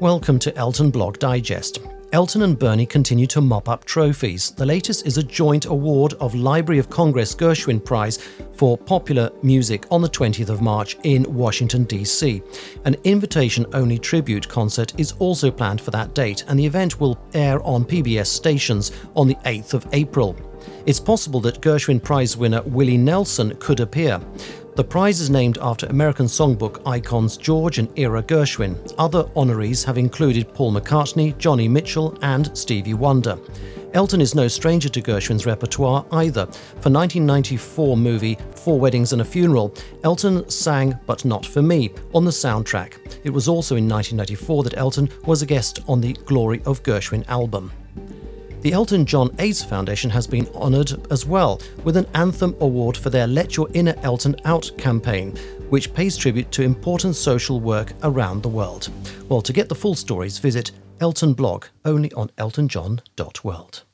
Welcome to Elton Blog Digest. Elton and Bernie continue to mop up trophies. The latest is a joint award of Library of Congress Gershwin Prize for Popular Music on the 20th of March in Washington, D.C. An invitation only tribute concert is also planned for that date, and the event will air on PBS stations on the 8th of April. It's possible that Gershwin Prize winner Willie Nelson could appear. The prize is named after American songbook icons George and Ira Gershwin. Other honorees have included Paul McCartney, Joni Mitchell, and Stevie Wonder. Elton is no stranger to Gershwin's repertoire either. For 1994 movie Four Weddings and a Funeral, Elton sang But Not For Me on the soundtrack. It was also in 1994 that Elton was a guest on the Glory of Gershwin album. The Elton John AIDS Foundation has been honoured as well with an Anthem Award for their Let Your Inner Elton Out campaign, which pays tribute to important social work around the world. Well, to get the full stories, visit Elton blog only on eltonjohn.world.